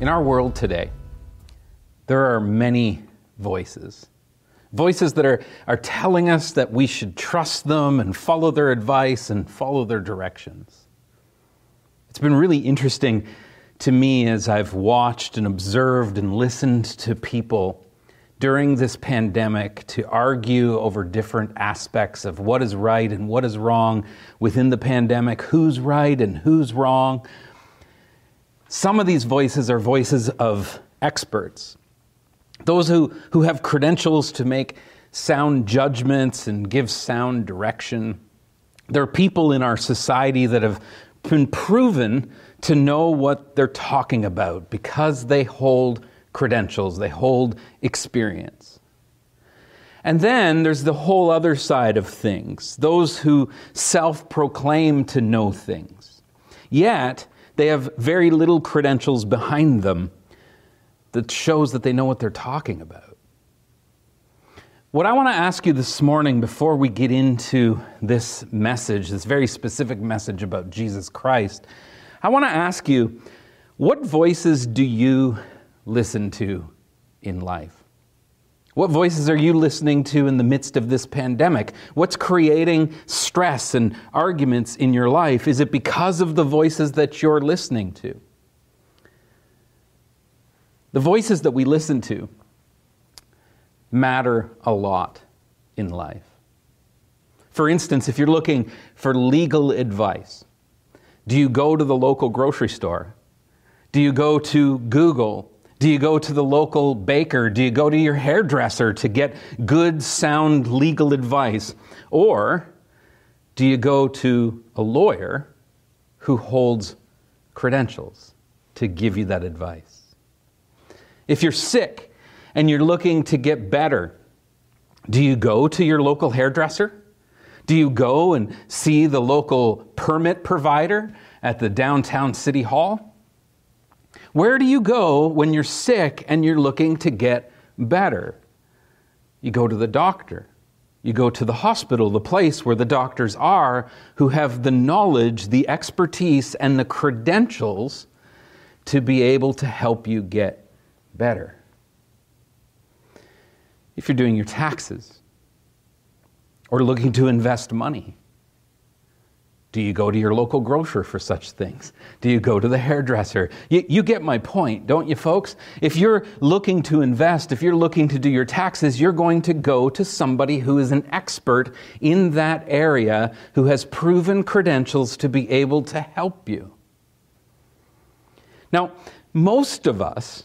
In our world today, there are many voices. Voices that are, are telling us that we should trust them and follow their advice and follow their directions. It's been really interesting to me as I've watched and observed and listened to people during this pandemic to argue over different aspects of what is right and what is wrong within the pandemic, who's right and who's wrong. Some of these voices are voices of experts, those who, who have credentials to make sound judgments and give sound direction. There are people in our society that have been proven to know what they're talking about because they hold credentials, they hold experience. And then there's the whole other side of things those who self proclaim to know things. Yet, they have very little credentials behind them that shows that they know what they're talking about. What I want to ask you this morning before we get into this message, this very specific message about Jesus Christ, I want to ask you what voices do you listen to in life? What voices are you listening to in the midst of this pandemic? What's creating stress and arguments in your life? Is it because of the voices that you're listening to? The voices that we listen to matter a lot in life. For instance, if you're looking for legal advice, do you go to the local grocery store? Do you go to Google do you go to the local baker? Do you go to your hairdresser to get good, sound legal advice? Or do you go to a lawyer who holds credentials to give you that advice? If you're sick and you're looking to get better, do you go to your local hairdresser? Do you go and see the local permit provider at the downtown city hall? Where do you go when you're sick and you're looking to get better? You go to the doctor. You go to the hospital, the place where the doctors are who have the knowledge, the expertise, and the credentials to be able to help you get better. If you're doing your taxes or looking to invest money, do you go to your local grocer for such things? Do you go to the hairdresser? You, you, get my point, don't you, folks? If you're looking to invest, if you're looking to do your taxes, you're going to go to somebody who is an expert in that area, who has proven credentials to be able to help you. Now, most of us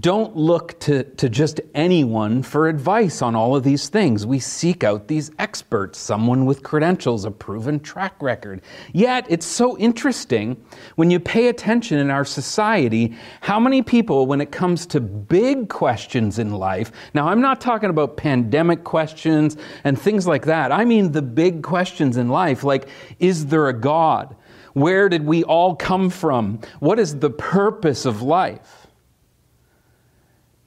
don't look to, to just anyone for advice on all of these things. We seek out these experts, someone with credentials, a proven track record. Yet, it's so interesting when you pay attention in our society how many people, when it comes to big questions in life, now I'm not talking about pandemic questions and things like that. I mean the big questions in life, like is there a God? Where did we all come from? What is the purpose of life?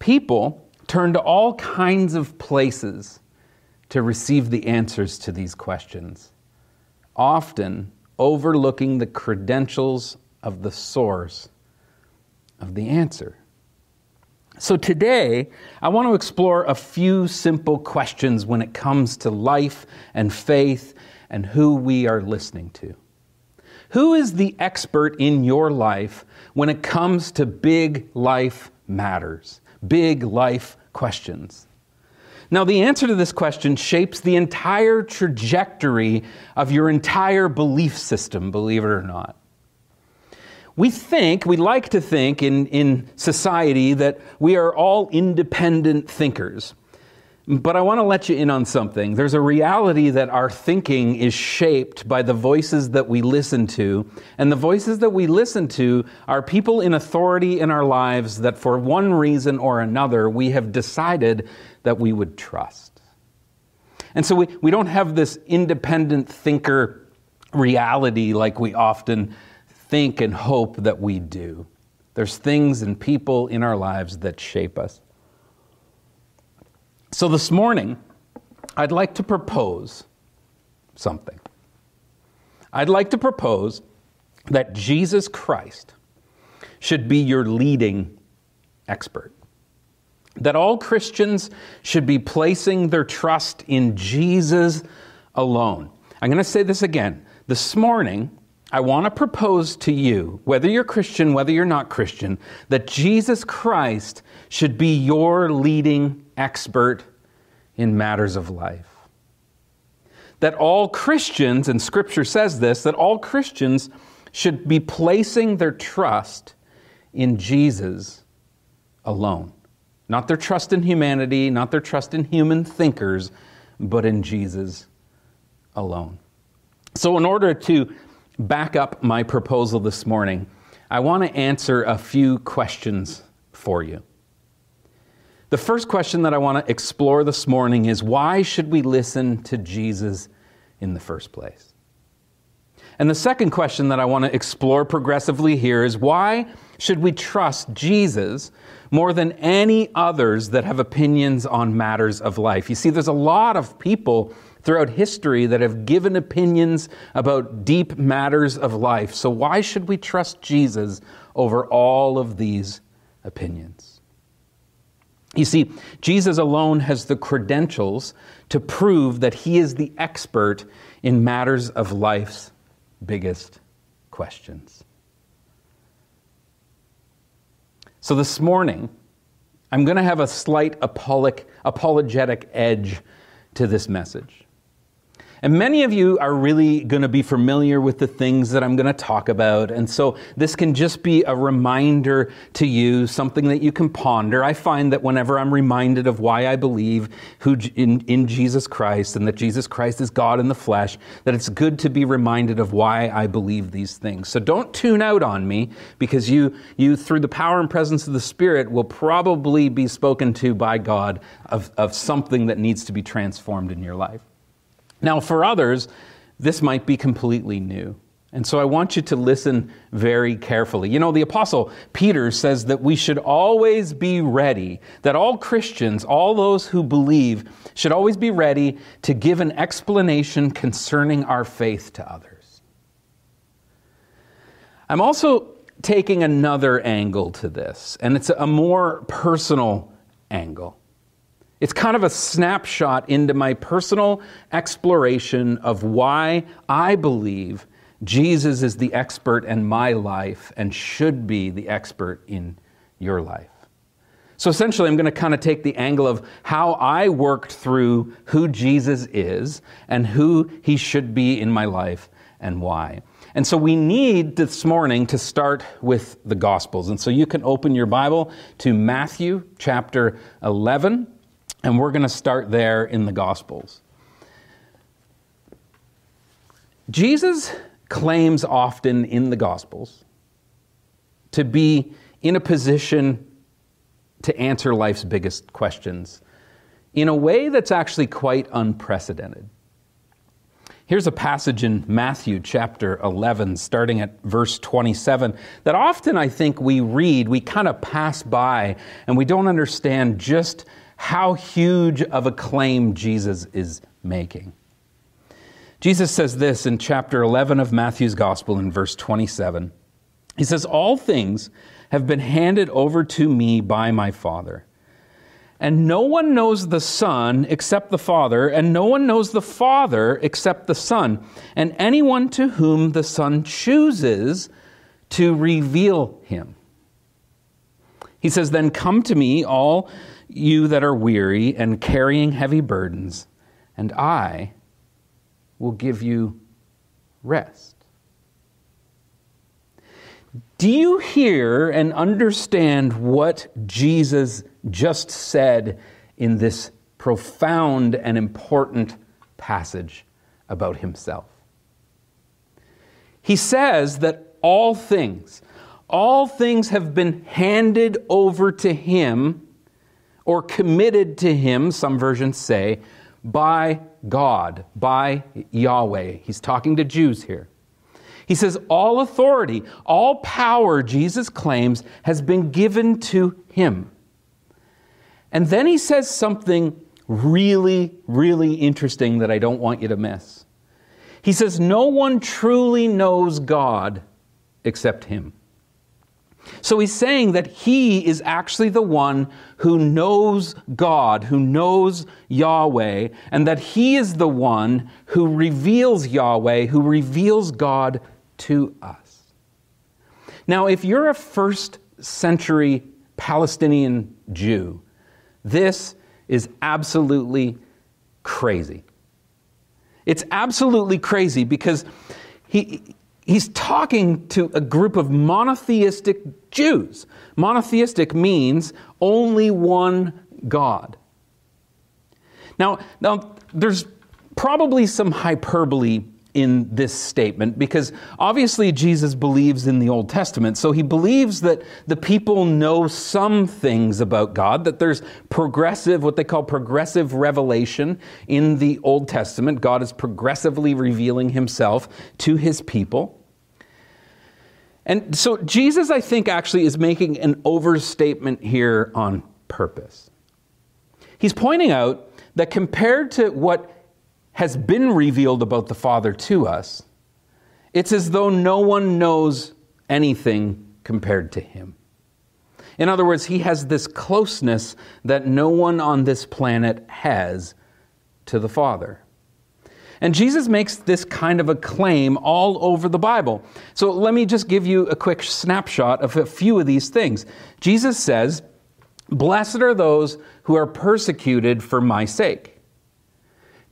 People turn to all kinds of places to receive the answers to these questions, often overlooking the credentials of the source of the answer. So, today, I want to explore a few simple questions when it comes to life and faith and who we are listening to. Who is the expert in your life when it comes to big life matters? Big life questions. Now, the answer to this question shapes the entire trajectory of your entire belief system, believe it or not. We think, we like to think in, in society that we are all independent thinkers. But I want to let you in on something. There's a reality that our thinking is shaped by the voices that we listen to. And the voices that we listen to are people in authority in our lives that, for one reason or another, we have decided that we would trust. And so we, we don't have this independent thinker reality like we often think and hope that we do. There's things and people in our lives that shape us. So this morning, I'd like to propose something. I'd like to propose that Jesus Christ should be your leading expert. That all Christians should be placing their trust in Jesus alone. I'm going to say this again. This morning, I want to propose to you, whether you're Christian, whether you're not Christian, that Jesus Christ should be your leading expert in matters of life. That all Christians, and Scripture says this, that all Christians should be placing their trust in Jesus alone. Not their trust in humanity, not their trust in human thinkers, but in Jesus alone. So, in order to back up my proposal this morning, I want to answer a few questions for you. The first question that I want to explore this morning is why should we listen to Jesus in the first place? And the second question that I want to explore progressively here is why should we trust Jesus more than any others that have opinions on matters of life? You see, there's a lot of people throughout history that have given opinions about deep matters of life. So, why should we trust Jesus over all of these opinions? You see, Jesus alone has the credentials to prove that he is the expert in matters of life's biggest questions. So, this morning, I'm going to have a slight apologetic edge to this message. And many of you are really going to be familiar with the things that I'm going to talk about. And so this can just be a reminder to you, something that you can ponder. I find that whenever I'm reminded of why I believe who, in, in Jesus Christ and that Jesus Christ is God in the flesh, that it's good to be reminded of why I believe these things. So don't tune out on me because you, you through the power and presence of the Spirit, will probably be spoken to by God of, of something that needs to be transformed in your life. Now, for others, this might be completely new. And so I want you to listen very carefully. You know, the Apostle Peter says that we should always be ready, that all Christians, all those who believe, should always be ready to give an explanation concerning our faith to others. I'm also taking another angle to this, and it's a more personal angle. It's kind of a snapshot into my personal exploration of why I believe Jesus is the expert in my life and should be the expert in your life. So essentially, I'm going to kind of take the angle of how I worked through who Jesus is and who he should be in my life and why. And so we need this morning to start with the Gospels. And so you can open your Bible to Matthew chapter 11. And we're going to start there in the Gospels. Jesus claims often in the Gospels to be in a position to answer life's biggest questions in a way that's actually quite unprecedented. Here's a passage in Matthew chapter 11, starting at verse 27, that often I think we read, we kind of pass by, and we don't understand just how huge of a claim Jesus is making. Jesus says this in chapter 11 of Matthew's Gospel in verse 27. He says, All things have been handed over to me by my Father. And no one knows the Son except the Father, and no one knows the Father except the Son, and anyone to whom the Son chooses to reveal him. He says, Then come to me, all you that are weary and carrying heavy burdens, and I will give you rest. Do you hear and understand what Jesus just said in this profound and important passage about himself? He says that all things, all things have been handed over to him or committed to him, some versions say, by God, by Yahweh. He's talking to Jews here. He says, All authority, all power, Jesus claims, has been given to him. And then he says something really, really interesting that I don't want you to miss. He says, No one truly knows God except him. So he's saying that he is actually the one who knows God, who knows Yahweh, and that he is the one who reveals Yahweh, who reveals God to us. Now, if you're a first century Palestinian Jew, this is absolutely crazy. It's absolutely crazy because he, he's talking to a group of monotheistic Jews. Monotheistic means only one God. Now, now there's probably some hyperbole in this statement because obviously Jesus believes in the Old Testament. So he believes that the people know some things about God, that there's progressive, what they call progressive revelation in the Old Testament. God is progressively revealing himself to his people. And so Jesus, I think, actually is making an overstatement here on purpose. He's pointing out that compared to what has been revealed about the Father to us, it's as though no one knows anything compared to him. In other words, he has this closeness that no one on this planet has to the Father. And Jesus makes this kind of a claim all over the Bible. So let me just give you a quick snapshot of a few of these things. Jesus says, Blessed are those who are persecuted for my sake.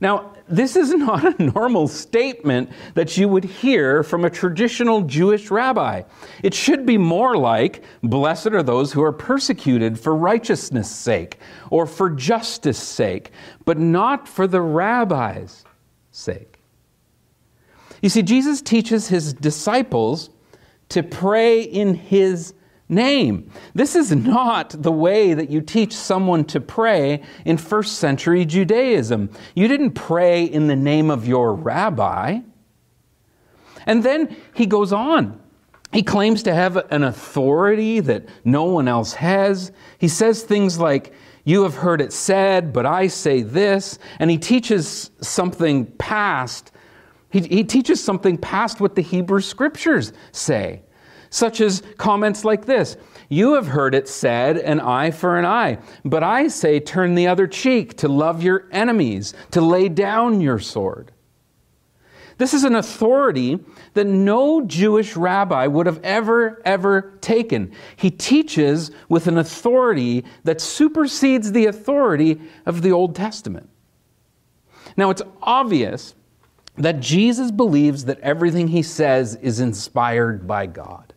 Now, this is not a normal statement that you would hear from a traditional Jewish rabbi. It should be more like, Blessed are those who are persecuted for righteousness' sake or for justice' sake, but not for the rabbi's sake. You see, Jesus teaches his disciples to pray in his name. This is not the way that you teach someone to pray in first century Judaism. You didn't pray in the name of your rabbi. And then he goes on. He claims to have an authority that no one else has. He says things like, You have heard it said, but I say this. And he teaches something past. He, he teaches something past what the Hebrew scriptures say such as comments like this You have heard it said, an eye for an eye. But I say, turn the other cheek, to love your enemies, to lay down your sword. This is an authority that no Jewish rabbi would have ever, ever taken. He teaches with an authority that supersedes the authority of the Old Testament. Now, it's obvious that Jesus believes that everything he says is inspired by God.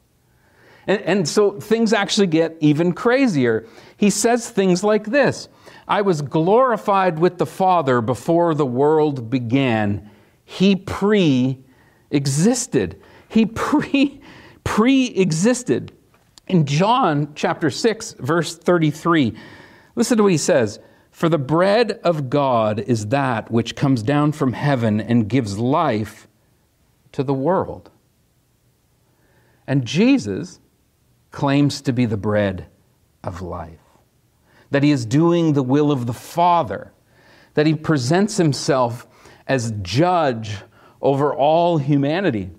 And, and so things actually get even crazier. He says things like this I was glorified with the Father before the world began. He pre existed. He pre pre existed. In John chapter 6, verse 33, listen to what he says. For the bread of God is that which comes down from heaven and gives life to the world. And Jesus claims to be the bread of life, that he is doing the will of the Father, that he presents himself as judge over all humanity.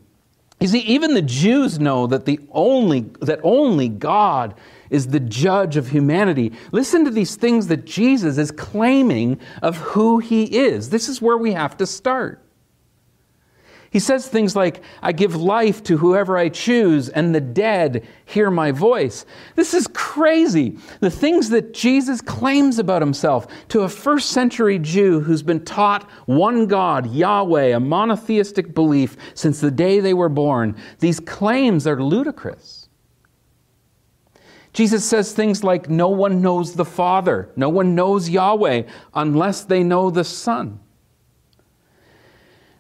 You see, even the Jews know that the only that only God is the judge of humanity. Listen to these things that Jesus is claiming of who he is. This is where we have to start. He says things like, I give life to whoever I choose, and the dead hear my voice. This is crazy. The things that Jesus claims about himself to a first century Jew who's been taught one God, Yahweh, a monotheistic belief since the day they were born, these claims are ludicrous. Jesus says things like, No one knows the Father, no one knows Yahweh unless they know the Son.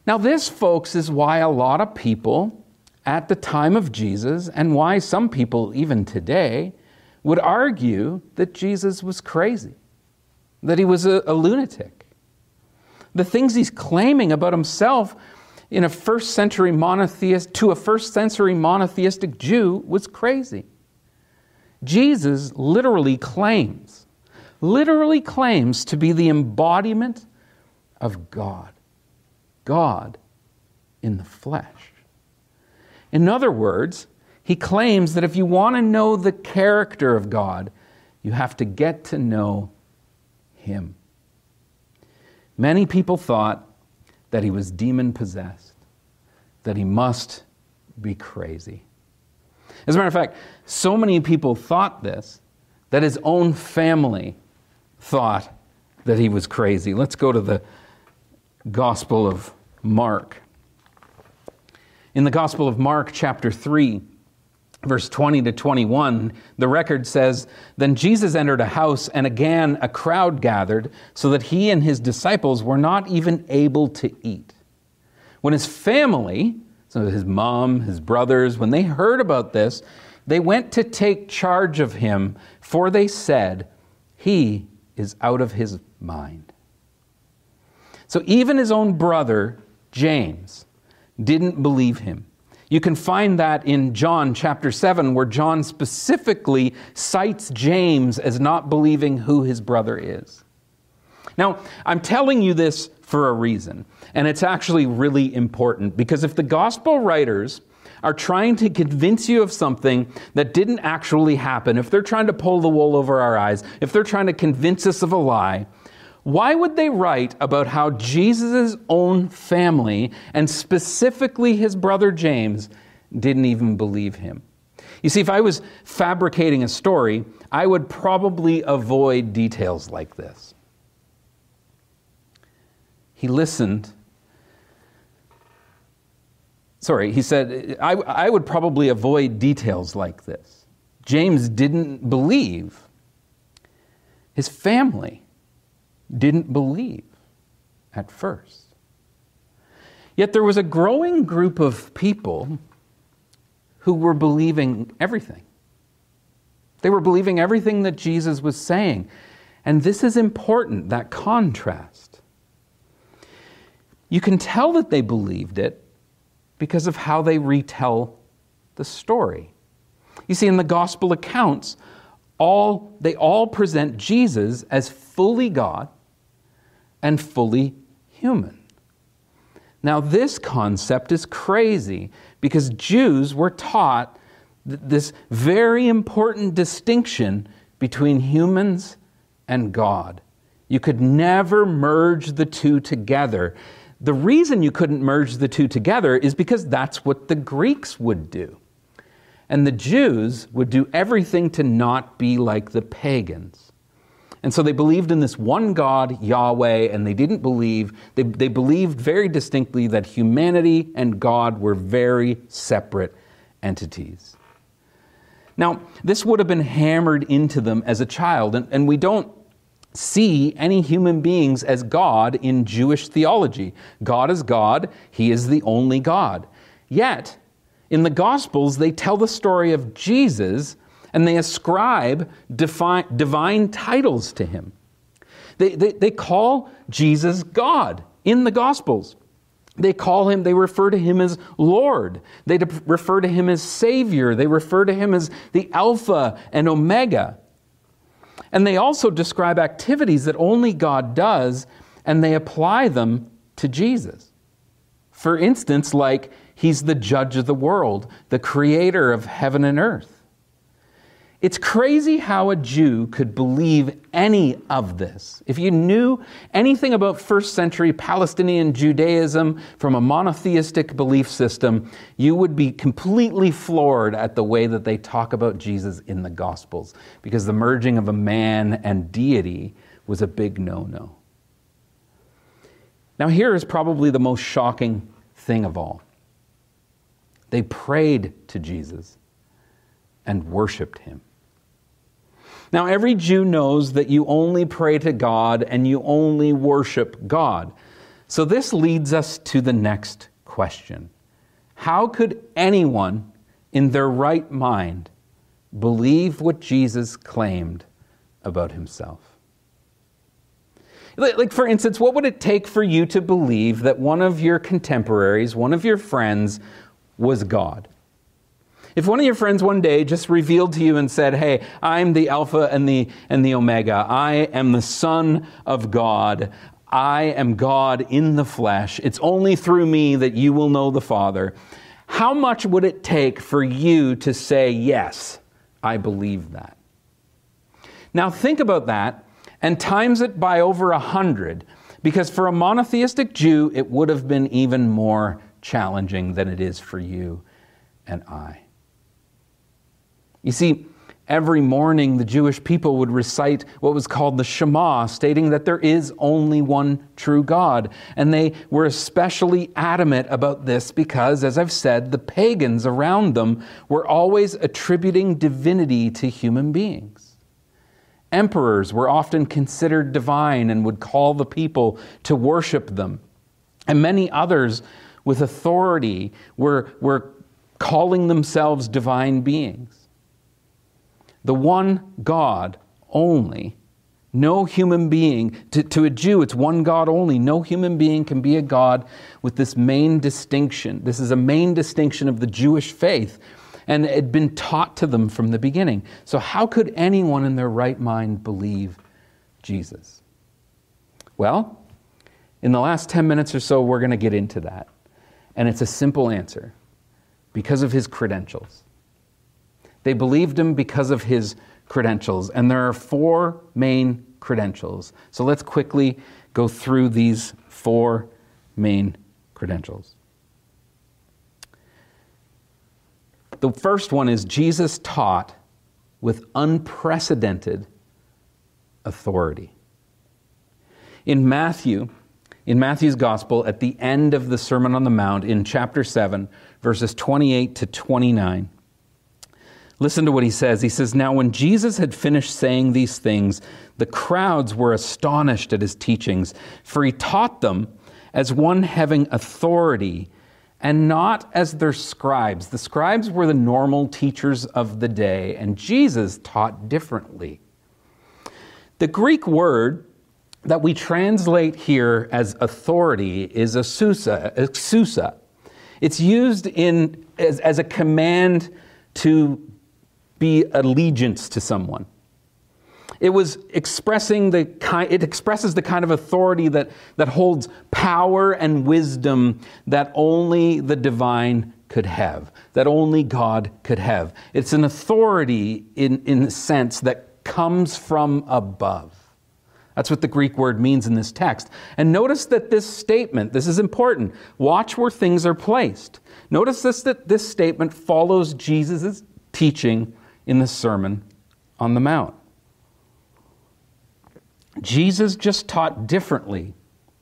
Now, this, folks, is why a lot of people at the time of Jesus, and why some people even today, would argue that Jesus was crazy, that he was a, a lunatic. The things he's claiming about himself in a first century monotheist to a first century monotheistic Jew was crazy. Jesus literally claims, literally claims to be the embodiment of God. God in the flesh. In other words, he claims that if you want to know the character of God, you have to get to know him. Many people thought that he was demon possessed, that he must be crazy. As a matter of fact, so many people thought this that his own family thought that he was crazy. Let's go to the Gospel of Mark. In the Gospel of Mark, chapter 3, verse 20 to 21, the record says Then Jesus entered a house, and again a crowd gathered, so that he and his disciples were not even able to eat. When his family, so his mom, his brothers, when they heard about this, they went to take charge of him, for they said, He is out of his mind. So even his own brother, James, didn't believe him. You can find that in John chapter 7, where John specifically cites James as not believing who his brother is. Now, I'm telling you this for a reason, and it's actually really important because if the gospel writers are trying to convince you of something that didn't actually happen, if they're trying to pull the wool over our eyes, if they're trying to convince us of a lie, why would they write about how Jesus' own family, and specifically his brother James, didn't even believe him? You see, if I was fabricating a story, I would probably avoid details like this. He listened sorry, he said, I, I would probably avoid details like this. James didn't believe. His family didn't believe at first. Yet there was a growing group of people who were believing everything. They were believing everything that Jesus was saying. And this is important, that contrast. You can tell that they believed it because of how they retell the story. You see, in the gospel accounts, all, they all present Jesus as fully God and fully human. Now, this concept is crazy because Jews were taught this very important distinction between humans and God. You could never merge the two together. The reason you couldn't merge the two together is because that's what the Greeks would do. And the Jews would do everything to not be like the pagans. And so they believed in this one God, Yahweh, and they didn't believe, they, they believed very distinctly that humanity and God were very separate entities. Now, this would have been hammered into them as a child, and, and we don't see any human beings as God in Jewish theology. God is God, He is the only God. Yet, in the Gospels, they tell the story of Jesus and they ascribe defi- divine titles to Him. They, they, they call Jesus God in the Gospels. They call him, they refer to him as Lord. They refer to him as Savior. They refer to him as the Alpha and Omega. And they also describe activities that only God does, and they apply them to Jesus. For instance, like he's the judge of the world, the creator of heaven and earth. It's crazy how a Jew could believe any of this. If you knew anything about first century Palestinian Judaism from a monotheistic belief system, you would be completely floored at the way that they talk about Jesus in the Gospels, because the merging of a man and deity was a big no no. Now, here is probably the most shocking thing of all. They prayed to Jesus and worshiped him. Now, every Jew knows that you only pray to God and you only worship God. So, this leads us to the next question How could anyone in their right mind believe what Jesus claimed about himself? Like, for instance, what would it take for you to believe that one of your contemporaries, one of your friends, was God? If one of your friends one day just revealed to you and said, Hey, I'm the Alpha and the, and the Omega, I am the Son of God, I am God in the flesh, it's only through me that you will know the Father, How much would it take for you to say, Yes, I believe that? Now think about that and times it by over a hundred, because for a monotheistic Jew, it would have been even more challenging than it is for you and I. You see, every morning the Jewish people would recite what was called the Shema, stating that there is only one true God. And they were especially adamant about this because, as I've said, the pagans around them were always attributing divinity to human beings. Emperors were often considered divine and would call the people to worship them. And many others with authority were, were calling themselves divine beings the one God only. No human being, to, to, a Jew, it's one God only. No human being can be a God with this main distinction. This is a main distinction of the Jewish faith, and it had been taught to them from the beginning. So, how could anyone in their right mind believe Jesus? Well, in the last 10 minutes or so, we're going to get into that. And it's a simple answer because of his credentials. They believed him because of his credentials. And there are four main credentials. So let's quickly go through these four main credentials. The first one is Jesus taught with unprecedented authority. In Matthew, in Matthew's gospel, at the end of the Sermon on the Mount, in chapter 7, verses 28 to 29, Listen to what he says. He says, Now, when Jesus had finished saying these things, the crowds were astonished at his teachings, for he taught them as one having authority and not as their scribes. The scribes were the normal teachers of the day, and Jesus taught differently. The Greek word that we translate here as authority is exousia. It's used in, as, as a command to be allegiance to someone. It was expressing the kind, it expresses the kind of authority that, that holds power and wisdom that only the divine could have, that only God could have. It's an authority in, in the sense that comes from above. That's what the Greek word means in this text. And notice that this statement, this is important. Watch where things are placed. Notice this that this statement follows Jesus' teaching in the Sermon on the Mount. Jesus just taught differently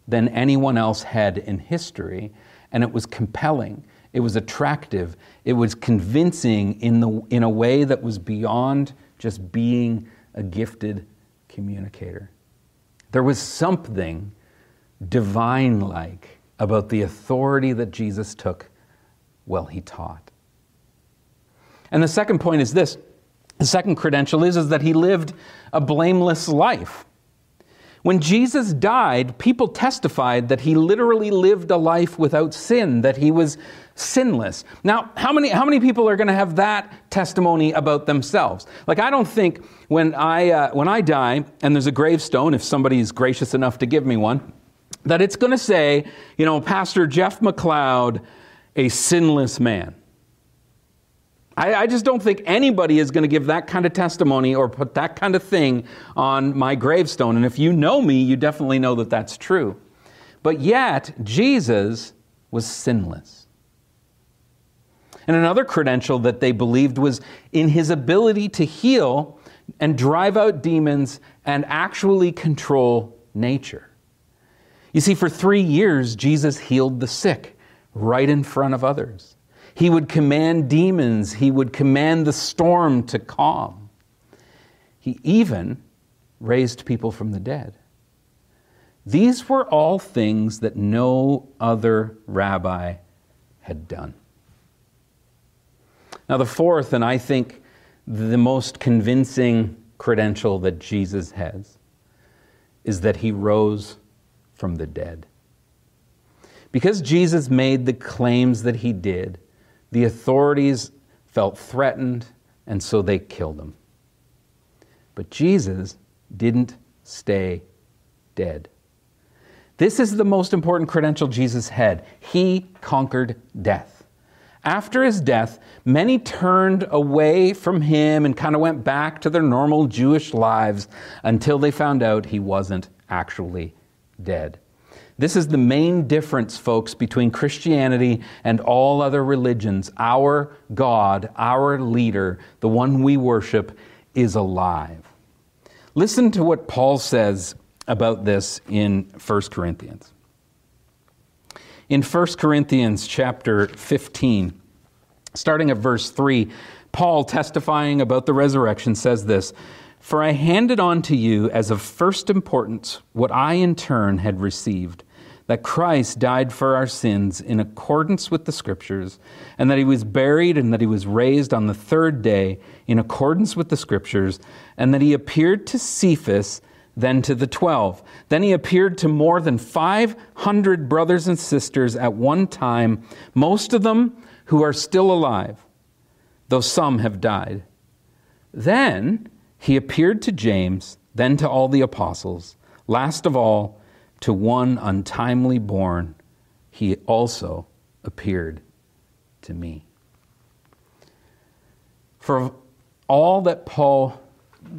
than anyone else had in history, and it was compelling. It was attractive. It was convincing in, the, in a way that was beyond just being a gifted communicator. There was something divine like about the authority that Jesus took while he taught. And the second point is this the second credential is, is that he lived a blameless life. When Jesus died, people testified that he literally lived a life without sin, that he was sinless. Now, how many, how many people are going to have that testimony about themselves? Like, I don't think when I, uh, when I die and there's a gravestone, if somebody's gracious enough to give me one, that it's going to say, you know, Pastor Jeff McLeod, a sinless man. I, I, just don't think anybody is going to give that kind of testimony or put that kind of thing on my gravestone. And if you know me, you definitely know that that's true. But yet, Jesus was sinless. And another credential that they believed was in his ability to heal and drive out demons and actually control nature. You see, for three years, Jesus healed the sick right in front of others. He would command demons, he would command the storm to calm. He even raised people from the dead. These were all things that no other rabbi had done. Now, the fourth, and I think the most convincing credential that Jesus has, is that he rose from the dead. Because Jesus made the claims that he did, the authorities felt threatened, and so they killed him. But Jesus didn't stay dead. This is the most important credential Jesus had. He conquered death. After his death, many turned away from him and kind of went back to their normal Jewish lives until they found out he wasn't actually dead. This is the main difference, folks, between Christianity and all other religions. Our God, our leader, the one we worship, is alive. Listen to what Paul says about this in 1 Corinthians. In 1 Corinthians chapter 15, starting at verse 3, Paul, testifying about the resurrection, says this For I handed on to you as of first importance what I in turn had received that Christ died for our sins in accordance with the Scriptures, and that he was buried, and that he was raised on the third day in accordance with the Scriptures, and that he appeared to Cephas, then to the twelve. Then he appeared to more than 500 brothers and sisters at one time, most of them who are still alive, though some have died. Then he appeared to James, then to all the apostles. Last of all, to one untimely born, he also appeared to me. For all that Paul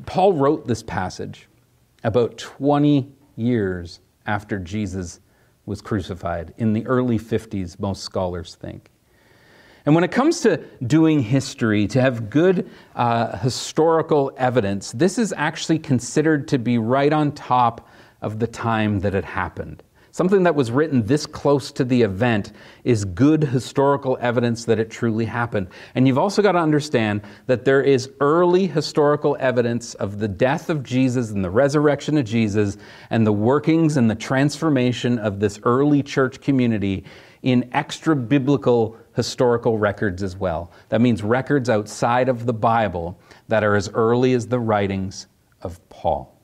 Paul wrote this passage about 20 years after Jesus was crucified in the early 50s most scholars think. And when it comes to doing history, to have good uh, historical evidence, this is actually considered to be right on top of the time that it happened. Something that was written this close to the event is good historical evidence that it truly happened. And you've also got to understand that there is early historical evidence of the death of Jesus and the resurrection of Jesus and the workings and the transformation of this early church community in extra biblical historical records as well. That means records outside of the Bible that are as early as the writings of Paul.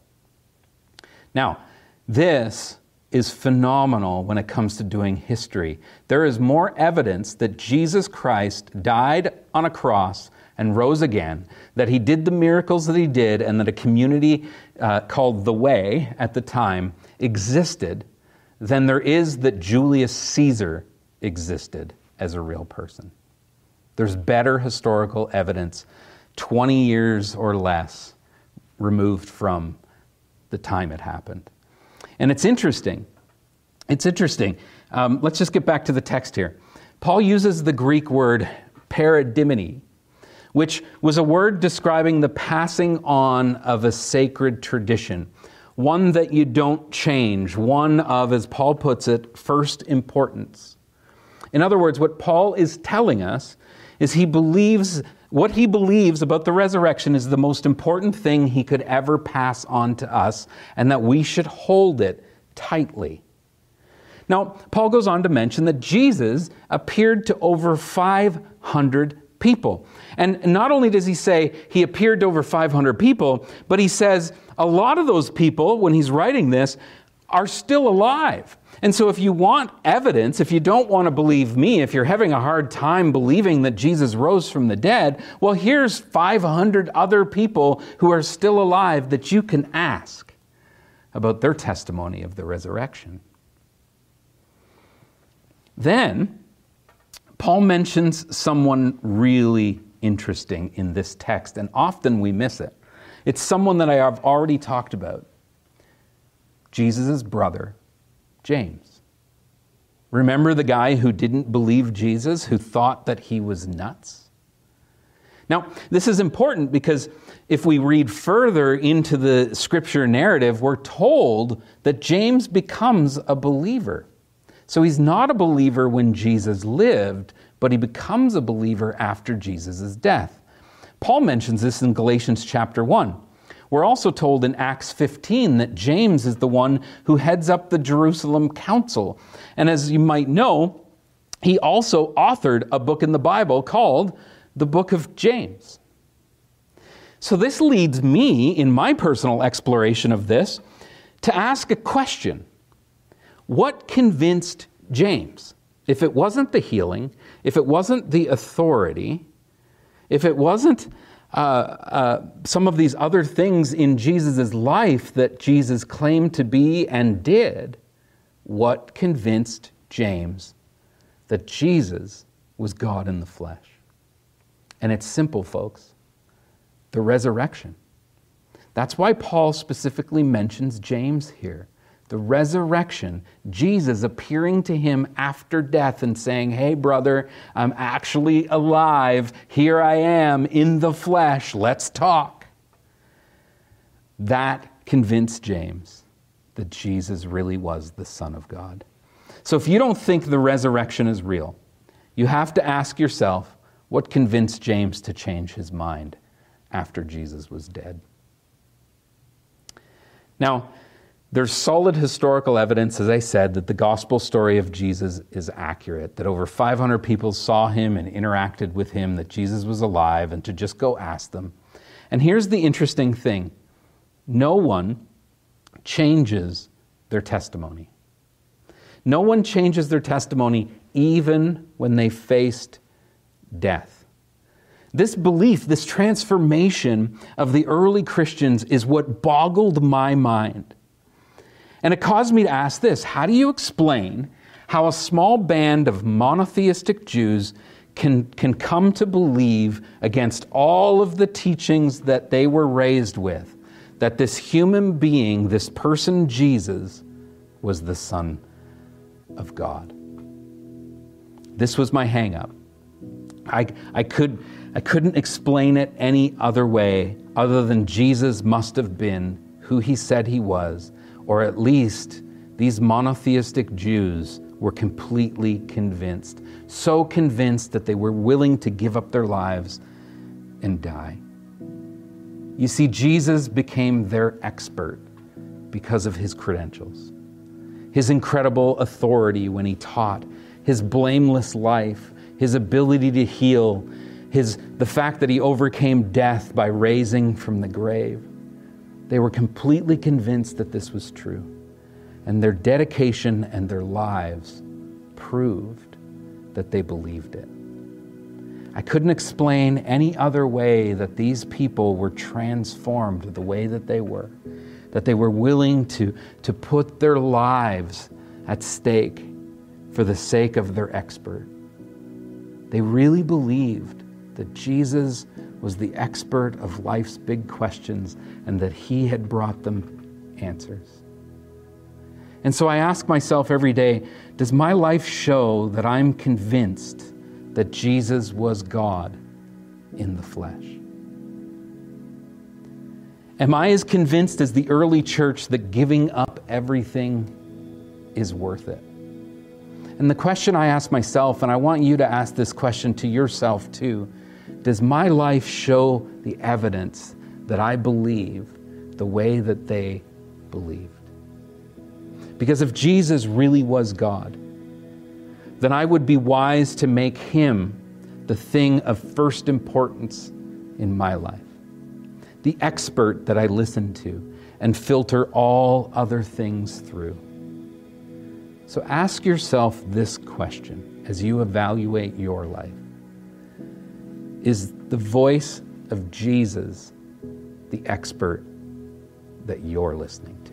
Now, this is phenomenal when it comes to doing history. There is more evidence that Jesus Christ died on a cross and rose again, that he did the miracles that he did, and that a community uh, called the Way at the time existed, than there is that Julius Caesar existed as a real person. There's better historical evidence 20 years or less removed from the time it happened. And it's interesting. It's interesting. Um, let's just get back to the text here. Paul uses the Greek word paradimony, which was a word describing the passing on of a sacred tradition, one that you don't change, one of, as Paul puts it, first importance. In other words, what Paul is telling us is he believes what he believes about the resurrection is the most important thing he could ever pass on to us, and that we should hold it tightly. Now, Paul goes on to mention that Jesus appeared to over 500 people. And not only does he say he appeared to over 500 people, but he says a lot of those people, when he's writing this, are still alive. And so, if you want evidence, if you don't want to believe me, if you're having a hard time believing that Jesus rose from the dead, well, here's 500 other people who are still alive that you can ask about their testimony of the resurrection. Then, Paul mentions someone really interesting in this text, and often we miss it. It's someone that I have already talked about Jesus' brother, James. Remember the guy who didn't believe Jesus, who thought that he was nuts? Now, this is important because if we read further into the scripture narrative, we're told that James becomes a believer. So he's not a believer when Jesus lived, but he becomes a believer after Jesus' death. Paul mentions this in Galatians chapter 1. We're also told in Acts 15 that James is the one who heads up the Jerusalem Council. And as you might know, he also authored a book in the Bible called the Book of James. So this leads me, in my personal exploration of this, to ask a question What convinced James? If it wasn't the healing, if it wasn't the authority, if it wasn't uh, uh, some of these other things in Jesus' life that Jesus claimed to be and did, what convinced James that Jesus was God in the flesh. And it's simple, folks the resurrection. That's why Paul specifically mentions James here. The resurrection, Jesus appearing to him after death and saying, Hey, brother, I'm actually alive. Here I am in the flesh. Let's talk. That convinced James that Jesus really was the Son of God. So if you don't think the resurrection is real, you have to ask yourself what convinced James to change his mind after Jesus was dead. Now, there's solid historical evidence, as I said, that the gospel story of Jesus is accurate, that over 500 people saw him and interacted with him, that Jesus was alive, and to just go ask them. And here's the interesting thing no one changes their testimony. No one changes their testimony even when they faced death. This belief, this transformation of the early Christians is what boggled my mind. And it caused me to ask this How do you explain how a small band of monotheistic Jews can, can come to believe against all of the teachings that they were raised with that this human being, this person Jesus, was the Son of God? This was my hangup. I, I could I couldn't explain it any other way other than Jesus must have been who he said he was, or at least these monotheistic Jews were completely convinced. So convinced that they were willing to give up their lives and die. You see, Jesus became their expert because of his credentials, his incredible authority when he taught, his blameless life, his ability to heal, his, the fact that he overcame death by raising from the grave. They were completely convinced that this was true. And their dedication and their lives proved that they believed it. I couldn't explain any other way that these people were transformed the way that they were, that they were willing to, to put their lives at stake for the sake of their expert. They really believed that Jesus was the expert of life's big questions and that he had brought them answers. And so I ask myself every day does my life show that I'm convinced that Jesus was God in the flesh? Am I as convinced as the early church that giving up everything is worth it? And the question I ask myself, and I want you to ask this question to yourself too does my life show the evidence that I believe the way that they believed? Because if Jesus really was God, then I would be wise to make him the thing of first importance in my life, the expert that I listen to and filter all other things through. So ask yourself this question as you evaluate your life is the voice of Jesus the expert that you're listening to?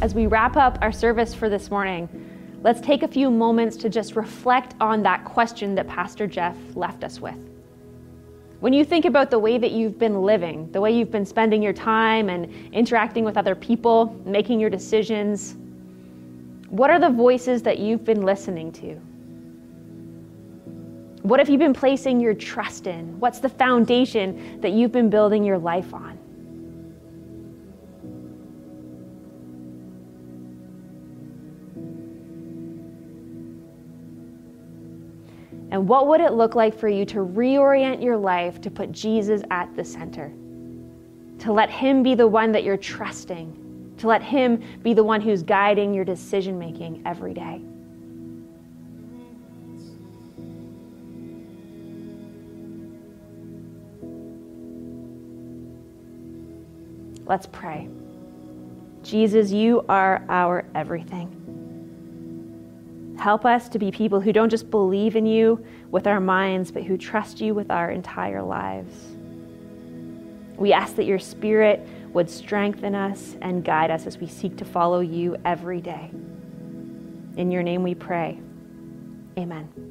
As we wrap up our service for this morning, let's take a few moments to just reflect on that question that Pastor Jeff left us with. When you think about the way that you've been living, the way you've been spending your time and interacting with other people, making your decisions, what are the voices that you've been listening to? What have you been placing your trust in? What's the foundation that you've been building your life on? And what would it look like for you to reorient your life to put Jesus at the center? To let Him be the one that you're trusting to let Him be the one who's guiding your decision making every day. Let's pray. Jesus, you are our everything. Help us to be people who don't just believe in you with our minds, but who trust you with our entire lives. We ask that your spirit would strengthen us and guide us as we seek to follow you every day. In your name we pray. Amen.